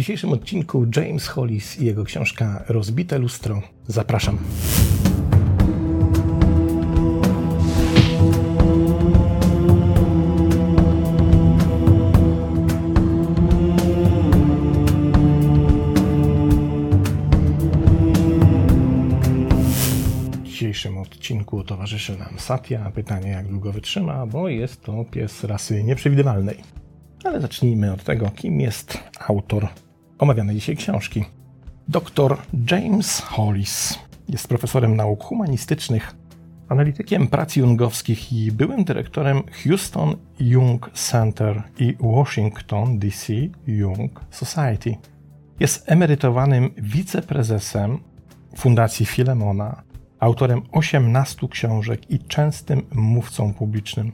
dzisiejszym odcinku James Hollis i jego książka Rozbite lustro. Zapraszam. W dzisiejszym odcinku towarzyszy nam Satya. Pytanie, jak długo wytrzyma, bo jest to pies rasy nieprzewidywalnej. Ale zacznijmy od tego, kim jest autor omawianej dzisiaj książki. Dr James Hollis jest profesorem nauk humanistycznych, analitykiem prac jungowskich i byłym dyrektorem Houston Jung Center i Washington DC Jung Society. Jest emerytowanym wiceprezesem Fundacji Filemona, autorem 18 książek i częstym mówcą publicznym.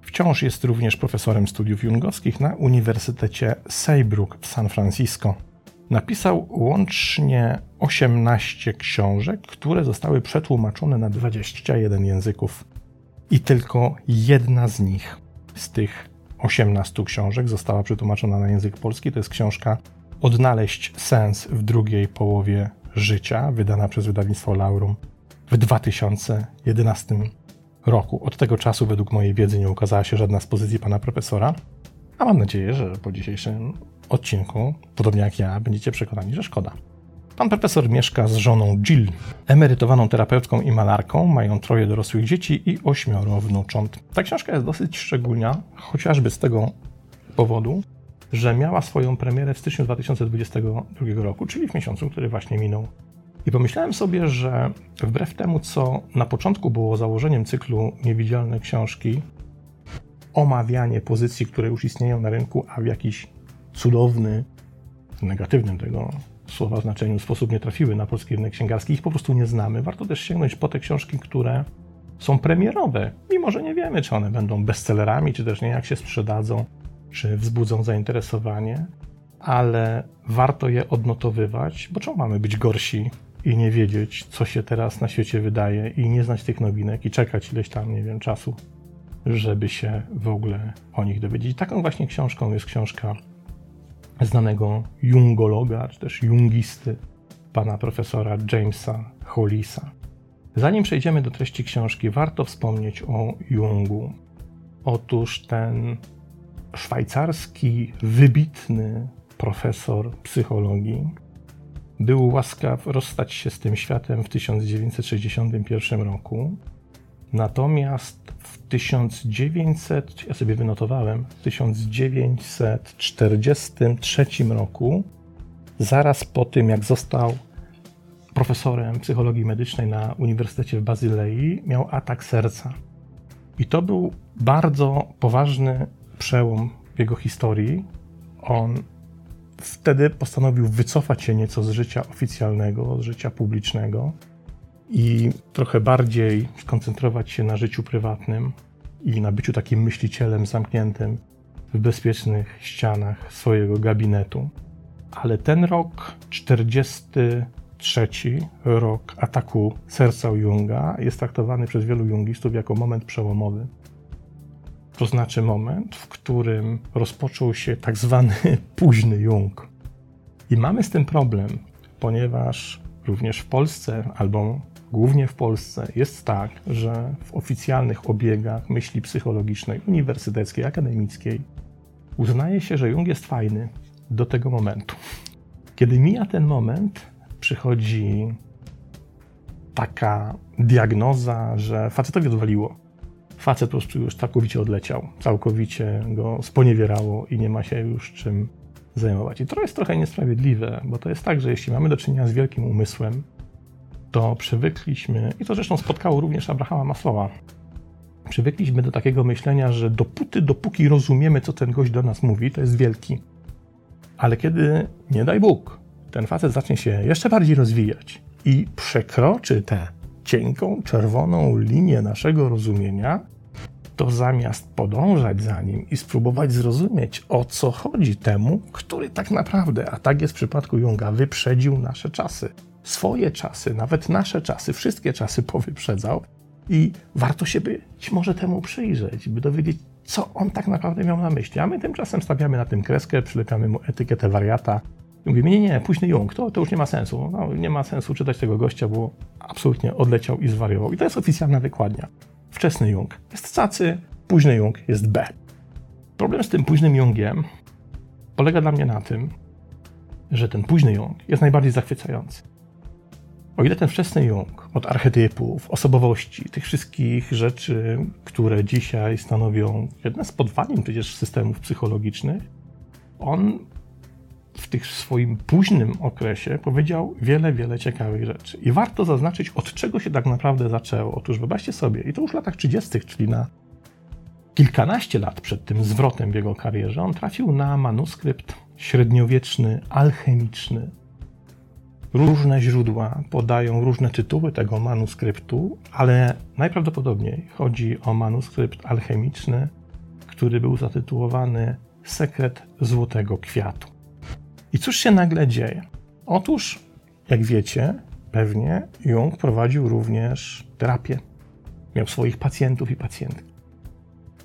Wciąż jest również profesorem studiów jungowskich na Uniwersytecie Saybrook w San Francisco. Napisał łącznie 18 książek, które zostały przetłumaczone na 21 języków. I tylko jedna z nich, z tych 18 książek, została przetłumaczona na język polski. To jest książka Odnaleźć sens w drugiej połowie życia, wydana przez wydawnictwo Laurum w 2011 roku. Od tego czasu, według mojej wiedzy, nie ukazała się żadna z pozycji pana profesora, a mam nadzieję, że po dzisiejszym odcinku, podobnie jak ja, będziecie przekonani, że szkoda. Pan profesor mieszka z żoną Jill, emerytowaną terapeutką i malarką, mają troje dorosłych dzieci i ośmioro wnucząt. Ta książka jest dosyć szczególna, chociażby z tego powodu, że miała swoją premierę w styczniu 2022 roku, czyli w miesiącu, który właśnie minął. I pomyślałem sobie, że wbrew temu, co na początku było założeniem cyklu Niewidzialne Książki, omawianie pozycji, które już istnieją na rynku, a w jakiś cudowny, w negatywnym tego słowa znaczeniu sposób nie trafiły na polski rynek księgarski, ich po prostu nie znamy. Warto też sięgnąć po te książki, które są premierowe, mimo że nie wiemy, czy one będą bestsellerami, czy też nie, jak się sprzedadzą, czy wzbudzą zainteresowanie, ale warto je odnotowywać, bo czemu mamy być gorsi i nie wiedzieć, co się teraz na świecie wydaje i nie znać tych nowinek i czekać ileś tam, nie wiem, czasu, żeby się w ogóle o nich dowiedzieć. Taką właśnie książką jest książka znanego jungologa, czy też jungisty, pana profesora Jamesa Hollisa. Zanim przejdziemy do treści książki, warto wspomnieć o Jungu. Otóż ten szwajcarski, wybitny profesor psychologii był łaskaw rozstać się z tym światem w 1961 roku. Natomiast w 1900, ja sobie wynotowałem, w 1943 roku, zaraz po tym jak został profesorem psychologii medycznej na Uniwersytecie w Bazylei, miał atak serca. I to był bardzo poważny przełom w jego historii. On wtedy postanowił wycofać się nieco z życia oficjalnego, z życia publicznego i trochę bardziej skoncentrować się na życiu prywatnym i na byciu takim myślicielem zamkniętym w bezpiecznych ścianach swojego gabinetu. Ale ten rok 43, rok ataku serca Junga, jest traktowany przez wielu jungistów jako moment przełomowy. To znaczy moment, w którym rozpoczął się tak zwany późny Jung. I mamy z tym problem, ponieważ również w Polsce, albo głównie w Polsce, jest tak, że w oficjalnych obiegach myśli psychologicznej, uniwersyteckiej, akademickiej uznaje się, że Jung jest fajny do tego momentu. Kiedy mija ten moment, przychodzi taka diagnoza, że facetowi odwaliło facet po prostu już całkowicie odleciał, całkowicie go sponiewierało i nie ma się już czym zajmować. I to jest trochę niesprawiedliwe, bo to jest tak, że jeśli mamy do czynienia z wielkim umysłem, to przywykliśmy, i to zresztą spotkało również Abrahama Maslowa, przywykliśmy do takiego myślenia, że dopóty, dopóki rozumiemy, co ten gość do nas mówi, to jest wielki. Ale kiedy, nie daj Bóg, ten facet zacznie się jeszcze bardziej rozwijać i przekroczy tę cienką, czerwoną linię naszego rozumienia, to zamiast podążać za nim i spróbować zrozumieć, o co chodzi temu, który tak naprawdę, a tak jest w przypadku Junga, wyprzedził nasze czasy, swoje czasy, nawet nasze czasy, wszystkie czasy powyprzedzał i warto się być może temu przyjrzeć, by dowiedzieć, co on tak naprawdę miał na myśli. A my tymczasem stawiamy na tym kreskę, przylepiamy mu etykietę wariata I mówimy, nie, nie, późny Jung, to, to już nie ma sensu. No, nie ma sensu czytać tego gościa, bo absolutnie odleciał i zwariował. I to jest oficjalna wykładnia. Wczesny Jung jest cacy, późny Jung jest B. Problem z tym późnym Jungiem polega dla mnie na tym, że ten późny Jung jest najbardziej zachwycający. O ile ten wczesny Jung od archetypów, osobowości, tych wszystkich rzeczy, które dzisiaj stanowią jedne z podwalin przecież systemów psychologicznych, on w tych swoim późnym okresie powiedział wiele, wiele ciekawych rzeczy. I warto zaznaczyć, od czego się tak naprawdę zaczęło. Otóż wyobraźcie sobie, i to już w latach 30., czyli na kilkanaście lat przed tym zwrotem w jego karierze, on trafił na manuskrypt średniowieczny, alchemiczny. Różne źródła podają różne tytuły tego manuskryptu, ale najprawdopodobniej chodzi o manuskrypt alchemiczny, który był zatytułowany Sekret Złotego Kwiatu. I cóż się nagle dzieje? Otóż, jak wiecie, pewnie Jung prowadził również terapię. Miał swoich pacjentów i pacjentki.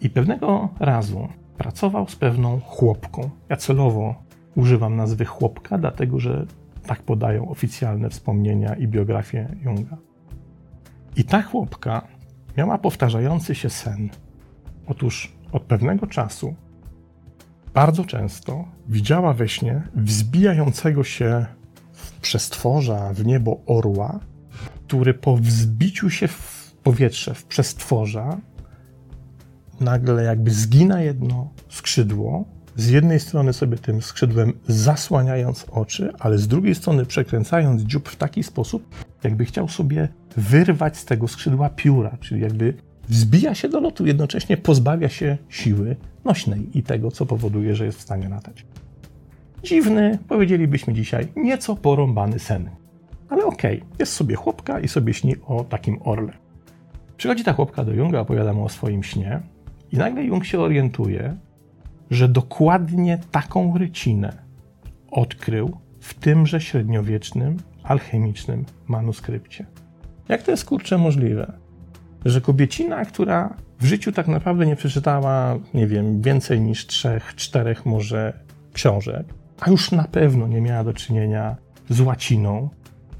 I pewnego razu pracował z pewną chłopką. Ja celowo używam nazwy chłopka, dlatego że tak podają oficjalne wspomnienia i biografię Junga. I ta chłopka miała powtarzający się sen. Otóż od pewnego czasu bardzo często widziała we śnie wzbijającego się w przestworza, w niebo orła, który po wzbiciu się w powietrze, w przestworza, nagle jakby zgina jedno skrzydło, z jednej strony sobie tym skrzydłem zasłaniając oczy, ale z drugiej strony przekręcając dziób w taki sposób, jakby chciał sobie wyrwać z tego skrzydła pióra, czyli jakby wzbija się do lotu, jednocześnie pozbawia się siły nośnej i tego, co powoduje, że jest w stanie latać. Dziwny, powiedzielibyśmy dzisiaj, nieco porąbany sen. Ale okej, okay, jest sobie chłopka i sobie śni o takim orle. Przychodzi ta chłopka do Junga, opowiada mu o swoim śnie i nagle Jung się orientuje, że dokładnie taką rycinę odkrył w tymże średniowiecznym, alchemicznym manuskrypcie. Jak to jest kurczę możliwe? Że kobiecina, która w życiu tak naprawdę nie przeczytała, nie wiem, więcej niż trzech, czterech może książek, a już na pewno nie miała do czynienia z łaciną,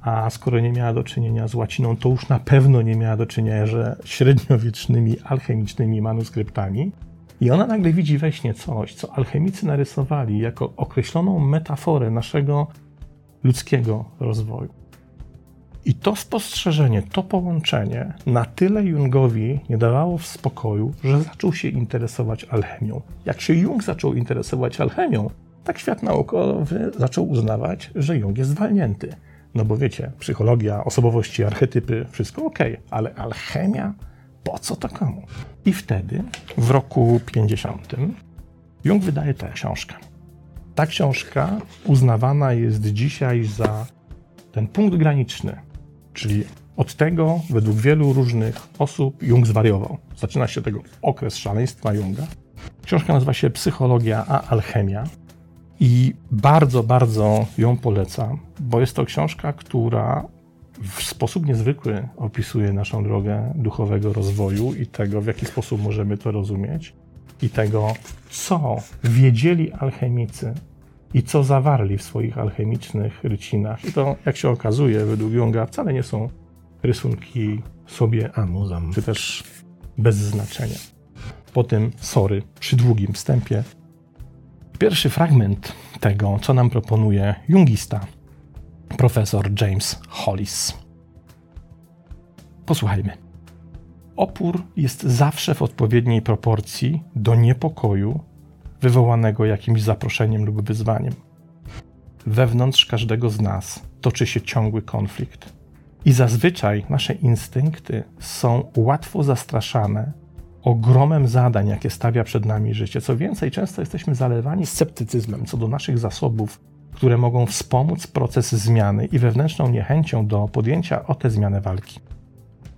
a skoro nie miała do czynienia z łaciną, to już na pewno nie miała do czynienia ze średniowiecznymi, alchemicznymi manuskryptami. I ona nagle widzi we śnie coś, co alchemicy narysowali jako określoną metaforę naszego ludzkiego rozwoju. I to spostrzeżenie, to połączenie na tyle Jungowi nie dawało w spokoju, że zaczął się interesować alchemią. Jak się Jung zaczął interesować alchemią, tak świat naukowy zaczął uznawać, że Jung jest zwalnięty. No bo wiecie, psychologia, osobowości, archetypy, wszystko ok, ale alchemia? Po co to komu? I wtedy, w roku 50, Jung wydaje tę książkę. Ta książka uznawana jest dzisiaj za ten punkt graniczny Czyli od tego, według wielu różnych osób, Jung zwariował. Zaczyna się tego okres szaleństwa Junga. Książka nazywa się Psychologia a Alchemia i bardzo, bardzo ją polecam, bo jest to książka, która w sposób niezwykły opisuje naszą drogę duchowego rozwoju i tego, w jaki sposób możemy to rozumieć, i tego, co wiedzieli alchemicy i co zawarli w swoich alchemicznych rycinach. I to, jak się okazuje, według Junga wcale nie są rysunki sobie amuzam, czy też bez znaczenia. Po tym, sorry, przy długim wstępie, pierwszy fragment tego, co nam proponuje jungista, profesor James Hollis. Posłuchajmy. Opór jest zawsze w odpowiedniej proporcji do niepokoju wywołanego jakimś zaproszeniem lub wyzwaniem. Wewnątrz każdego z nas toczy się ciągły konflikt. I zazwyczaj nasze instynkty są łatwo zastraszane ogromem zadań, jakie stawia przed nami życie. Co więcej, często jesteśmy zalewani sceptycyzmem co do naszych zasobów, które mogą wspomóc proces zmiany i wewnętrzną niechęcią do podjęcia o tę zmianę walki.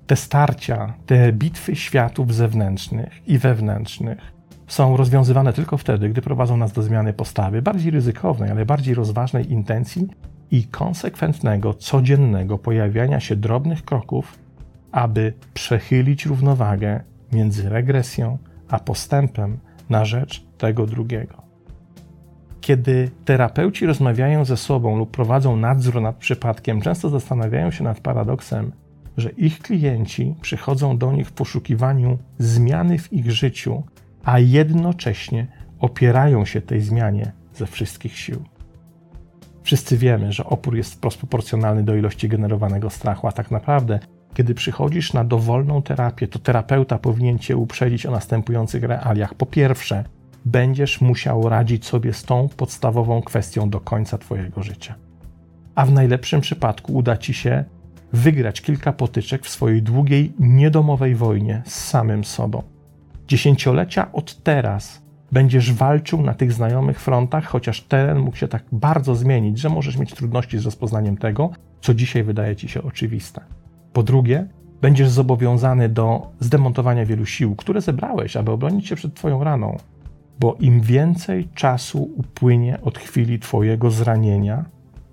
Te starcia, te bitwy światów zewnętrznych i wewnętrznych są rozwiązywane tylko wtedy, gdy prowadzą nas do zmiany postawy, bardziej ryzykownej, ale bardziej rozważnej intencji i konsekwentnego, codziennego pojawiania się drobnych kroków, aby przechylić równowagę między regresją a postępem na rzecz tego drugiego. Kiedy terapeuci rozmawiają ze sobą lub prowadzą nadzór nad przypadkiem, często zastanawiają się nad paradoksem, że ich klienci przychodzą do nich w poszukiwaniu zmiany w ich życiu, a jednocześnie opierają się tej zmianie ze wszystkich sił. Wszyscy wiemy, że opór jest wprost proporcjonalny do ilości generowanego strachu, a tak naprawdę, kiedy przychodzisz na dowolną terapię, to terapeuta powinien cię uprzedzić o następujących realiach. Po pierwsze, będziesz musiał radzić sobie z tą podstawową kwestią do końca Twojego życia. A w najlepszym przypadku uda Ci się wygrać kilka potyczek w swojej długiej, niedomowej wojnie z samym sobą. Dziesięciolecia od teraz będziesz walczył na tych znajomych frontach, chociaż teren mógł się tak bardzo zmienić, że możesz mieć trudności z rozpoznaniem tego, co dzisiaj wydaje ci się oczywiste. Po drugie, będziesz zobowiązany do zdemontowania wielu sił, które zebrałeś, aby obronić się przed Twoją raną, bo im więcej czasu upłynie od chwili Twojego zranienia,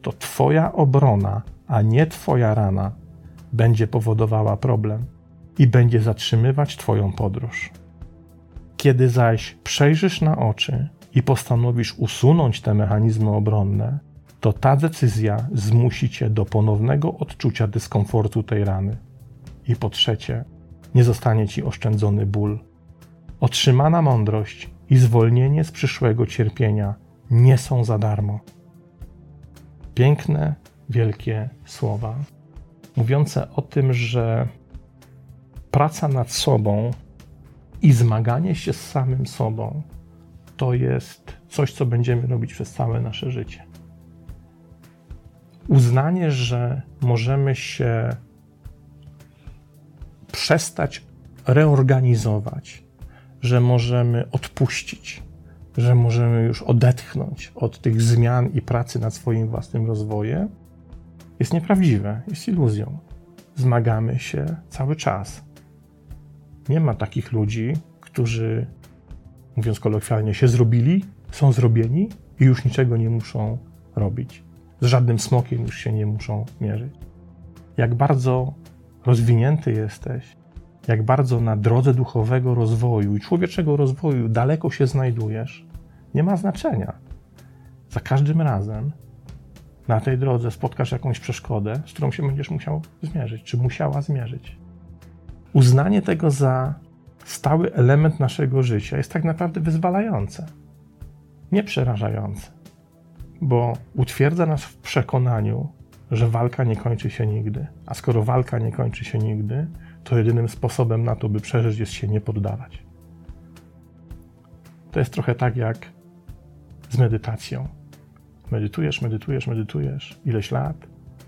to Twoja obrona, a nie Twoja rana, będzie powodowała problem i będzie zatrzymywać Twoją podróż. Kiedy zaś przejrzysz na oczy i postanowisz usunąć te mechanizmy obronne, to ta decyzja zmusi cię do ponownego odczucia dyskomfortu tej rany. I po trzecie, nie zostanie ci oszczędzony ból. Otrzymana mądrość i zwolnienie z przyszłego cierpienia nie są za darmo. Piękne, wielkie słowa, mówiące o tym, że praca nad sobą i zmaganie się z samym sobą to jest coś, co będziemy robić przez całe nasze życie. Uznanie, że możemy się przestać reorganizować, że możemy odpuścić, że możemy już odetchnąć od tych zmian i pracy nad swoim własnym rozwojem, jest nieprawdziwe, jest iluzją. Zmagamy się cały czas nie ma takich ludzi, którzy, mówiąc kolokwialnie, się zrobili, są zrobieni i już niczego nie muszą robić. Z żadnym smokiem już się nie muszą mierzyć. Jak bardzo rozwinięty jesteś, jak bardzo na drodze duchowego rozwoju i człowieczego rozwoju daleko się znajdujesz, nie ma znaczenia. Za każdym razem na tej drodze spotkasz jakąś przeszkodę, z którą się będziesz musiał zmierzyć, czy musiała zmierzyć. Uznanie tego za stały element naszego życia jest tak naprawdę wyzwalające, nie przerażające, bo utwierdza nas w przekonaniu, że walka nie kończy się nigdy. A skoro walka nie kończy się nigdy, to jedynym sposobem na to, by przeżyć, jest się nie poddawać. To jest trochę tak jak z medytacją. Medytujesz, medytujesz, medytujesz ileś lat,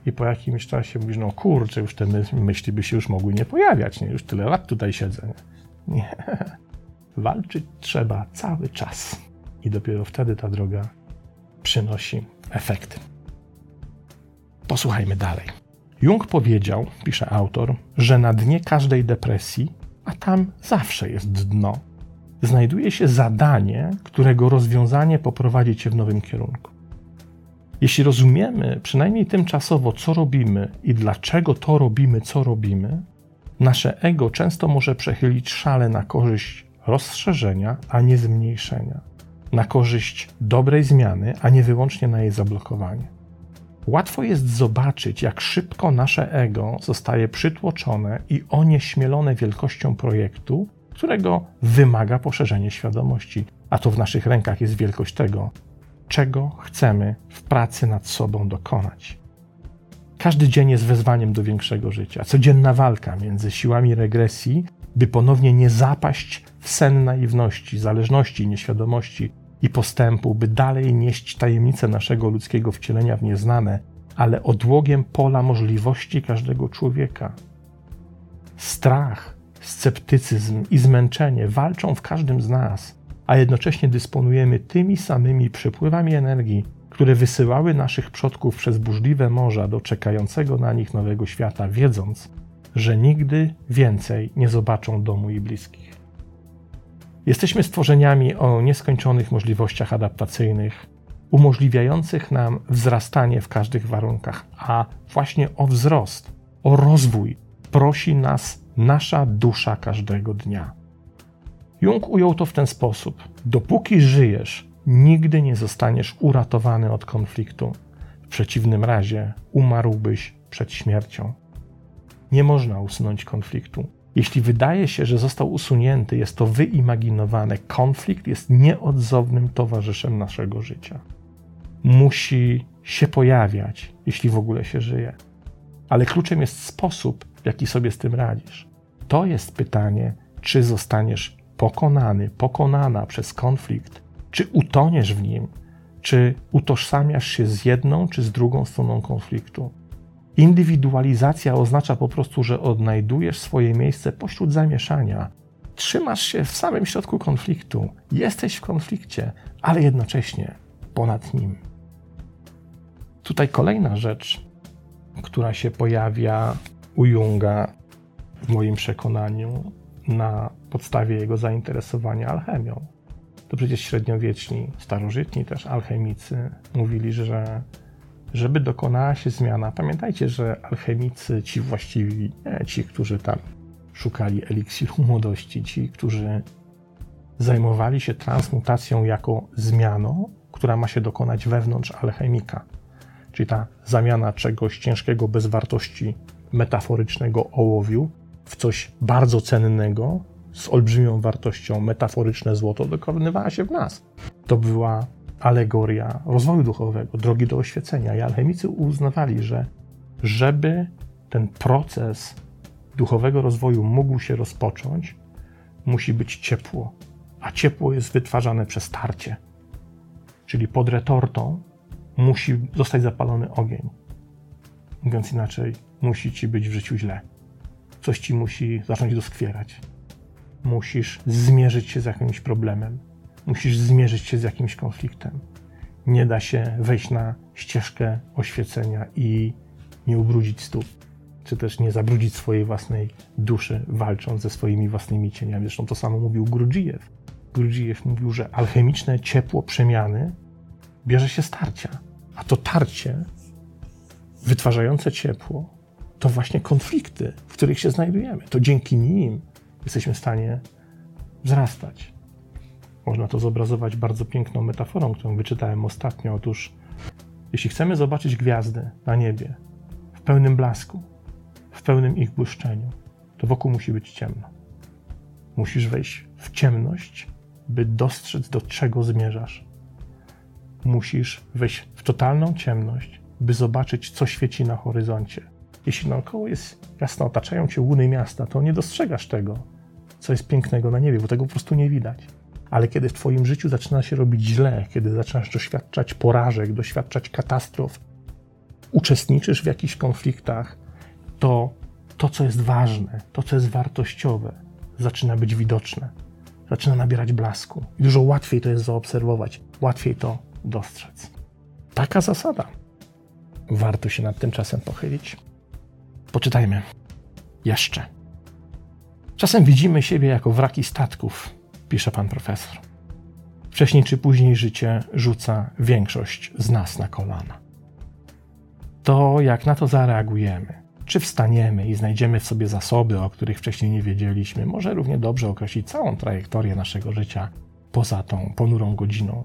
i po jakimś czasie mówisz, no kurczę, już te myśli by się już mogły nie pojawiać, nie? Już tyle lat tutaj siedzę. Nie. nie. Walczyć trzeba cały czas. I dopiero wtedy ta droga przynosi efekty. Posłuchajmy dalej. Jung powiedział, pisze autor, że na dnie każdej depresji, a tam zawsze jest dno, znajduje się zadanie, którego rozwiązanie poprowadzi cię w nowym kierunku. Jeśli rozumiemy, przynajmniej tymczasowo, co robimy i dlaczego to robimy, co robimy, nasze ego często może przechylić szale na korzyść rozszerzenia, a nie zmniejszenia, na korzyść dobrej zmiany, a nie wyłącznie na jej zablokowanie. Łatwo jest zobaczyć, jak szybko nasze ego zostaje przytłoczone i onieśmielone wielkością projektu, którego wymaga poszerzenie świadomości, a to w naszych rękach jest wielkość tego, czego chcemy w pracy nad sobą dokonać. Każdy dzień jest wezwaniem do większego życia. Codzienna walka między siłami regresji, by ponownie nie zapaść w sen naiwności, zależności, nieświadomości i postępu, by dalej nieść tajemnicę naszego ludzkiego wcielenia w nieznane, ale odłogiem pola możliwości każdego człowieka. Strach, sceptycyzm i zmęczenie walczą w każdym z nas a jednocześnie dysponujemy tymi samymi przepływami energii, które wysyłały naszych przodków przez burzliwe morza do czekającego na nich nowego świata, wiedząc, że nigdy więcej nie zobaczą domu i bliskich. Jesteśmy stworzeniami o nieskończonych możliwościach adaptacyjnych, umożliwiających nam wzrastanie w każdych warunkach, a właśnie o wzrost, o rozwój prosi nas nasza dusza każdego dnia. Jung ujął to w ten sposób: Dopóki żyjesz, nigdy nie zostaniesz uratowany od konfliktu. W przeciwnym razie umarłbyś przed śmiercią. Nie można usunąć konfliktu. Jeśli wydaje się, że został usunięty, jest to wyimaginowane. Konflikt jest nieodzownym towarzyszem naszego życia. Musi się pojawiać, jeśli w ogóle się żyje. Ale kluczem jest sposób, w jaki sobie z tym radzisz. To jest pytanie, czy zostaniesz pokonany, pokonana przez konflikt, czy utoniesz w nim, czy utożsamiasz się z jedną czy z drugą stroną konfliktu. Indywidualizacja oznacza po prostu, że odnajdujesz swoje miejsce pośród zamieszania. Trzymasz się w samym środku konfliktu, jesteś w konflikcie, ale jednocześnie ponad nim. Tutaj kolejna rzecz, która się pojawia u Junga, w moim przekonaniu, na podstawie jego zainteresowania alchemią. To przecież średniowieczni, starożytni też alchemicy mówili, że żeby dokonała się zmiana, pamiętajcie, że alchemicy, ci właściwi, nie ci, którzy tam szukali eliksiru młodości, ci, którzy zajmowali się transmutacją jako zmianą, która ma się dokonać wewnątrz alchemika. Czyli ta zamiana czegoś ciężkiego, bez wartości metaforycznego ołowiu w coś bardzo cennego, z olbrzymią wartością metaforyczne złoto dokonywała się w nas. To była alegoria rozwoju duchowego, drogi do oświecenia. I alchemicy uznawali, że żeby ten proces duchowego rozwoju mógł się rozpocząć, musi być ciepło. A ciepło jest wytwarzane przez tarcie. Czyli pod retortą musi zostać zapalony ogień. Mówiąc inaczej, musi ci być w życiu źle. Coś ci musi zacząć doskwierać. Musisz zmierzyć się z jakimś problemem musisz zmierzyć się z jakimś konfliktem. Nie da się wejść na ścieżkę oświecenia i nie ubrudzić stóp, czy też nie zabrudzić swojej własnej duszy, walcząc ze swoimi własnymi cieniami. Zresztą to samo mówił Grudzijew. Grudzijew mówił, że alchemiczne ciepło przemiany bierze się z tarcia, a to tarcie wytwarzające ciepło to właśnie konflikty, w których się znajdujemy. To dzięki nim jesteśmy w stanie wzrastać. Można to zobrazować bardzo piękną metaforą, którą wyczytałem ostatnio. Otóż, jeśli chcemy zobaczyć gwiazdy na niebie w pełnym blasku, w pełnym ich błyszczeniu, to wokół musi być ciemno. Musisz wejść w ciemność, by dostrzec, do czego zmierzasz. Musisz wejść w totalną ciemność, by zobaczyć, co świeci na horyzoncie. Jeśli naokoło jest jasno, otaczają cię łuny miasta, to nie dostrzegasz tego, co jest pięknego na niebie, bo tego po prostu nie widać ale kiedy w Twoim życiu zaczyna się robić źle, kiedy zaczynasz doświadczać porażek, doświadczać katastrof, uczestniczysz w jakichś konfliktach, to to, co jest ważne, to, co jest wartościowe, zaczyna być widoczne, zaczyna nabierać blasku. I dużo łatwiej to jest zaobserwować, łatwiej to dostrzec. Taka zasada. Warto się nad tym czasem pochylić. Poczytajmy jeszcze. Czasem widzimy siebie jako wraki statków, pisze pan profesor. Wcześniej czy później życie rzuca większość z nas na kolana. To, jak na to zareagujemy, czy wstaniemy i znajdziemy w sobie zasoby, o których wcześniej nie wiedzieliśmy, może równie dobrze określić całą trajektorię naszego życia poza tą ponurą godziną.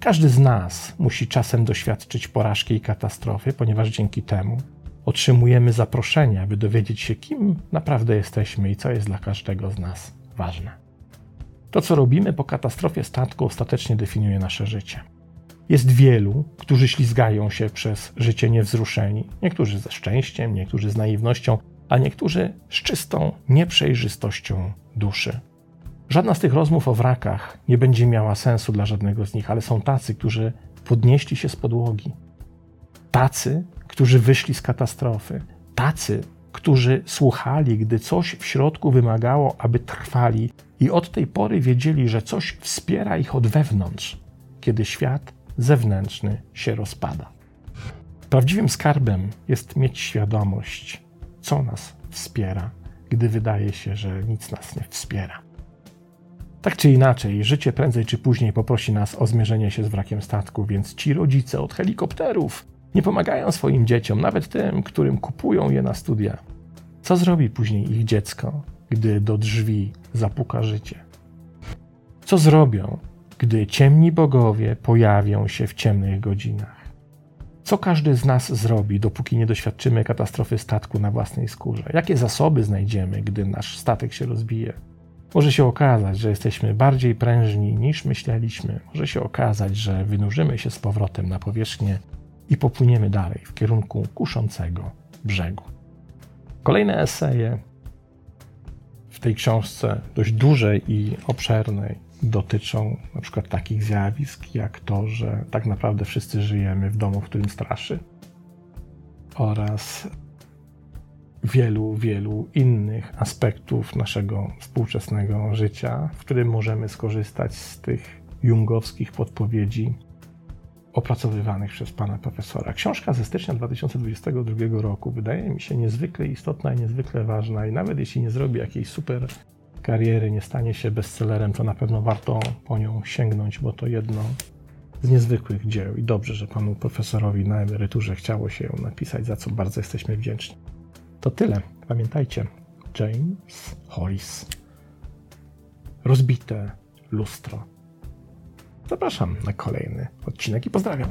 Każdy z nas musi czasem doświadczyć porażki i katastrofy, ponieważ dzięki temu otrzymujemy zaproszenia, by dowiedzieć się, kim naprawdę jesteśmy i co jest dla każdego z nas ważne. To, co robimy po katastrofie statku, ostatecznie definiuje nasze życie. Jest wielu, którzy ślizgają się przez życie niewzruszeni, niektórzy ze szczęściem, niektórzy z naiwnością, a niektórzy z czystą nieprzejrzystością duszy. Żadna z tych rozmów o wrakach nie będzie miała sensu dla żadnego z nich, ale są tacy, którzy podnieśli się z podłogi. Tacy, którzy wyszli z katastrofy. Tacy, którzy słuchali, gdy coś w środku wymagało, aby trwali, i od tej pory wiedzieli, że coś wspiera ich od wewnątrz, kiedy świat zewnętrzny się rozpada. Prawdziwym skarbem jest mieć świadomość, co nas wspiera, gdy wydaje się, że nic nas nie wspiera. Tak czy inaczej, życie prędzej czy później poprosi nas o zmierzenie się z wrakiem statku, więc ci rodzice od helikopterów nie pomagają swoim dzieciom, nawet tym, którym kupują je na studia. Co zrobi później ich dziecko, gdy do drzwi zapuka życie? Co zrobią, gdy ciemni bogowie pojawią się w ciemnych godzinach. Co każdy z nas zrobi, dopóki nie doświadczymy katastrofy statku na własnej skórze? Jakie zasoby znajdziemy, gdy nasz statek się rozbije? Może się okazać, że jesteśmy bardziej prężni niż myśleliśmy. Może się okazać, że wynurzymy się z powrotem na powierzchnię i popłyniemy dalej w kierunku kuszącego brzegu. Kolejne eseje w tej książce, dość dużej i obszernej, dotyczą na przykład takich zjawisk, jak to, że tak naprawdę wszyscy żyjemy w domu, w którym straszy, oraz wielu, wielu innych aspektów naszego współczesnego życia, w którym możemy skorzystać z tych jungowskich podpowiedzi opracowywanych przez pana profesora. Książka ze stycznia 2022 roku wydaje mi się niezwykle istotna i niezwykle ważna, i nawet jeśli nie zrobi jakiejś super kariery, nie stanie się bestsellerem, to na pewno warto po nią sięgnąć, bo to jedno z niezwykłych dzieł. I dobrze, że panu profesorowi na emeryturze chciało się ją napisać, za co bardzo jesteśmy wdzięczni. To tyle. Pamiętajcie, James Hollis. Rozbite lustro. Zapraszam na kolejny odcinek i pozdrawiam.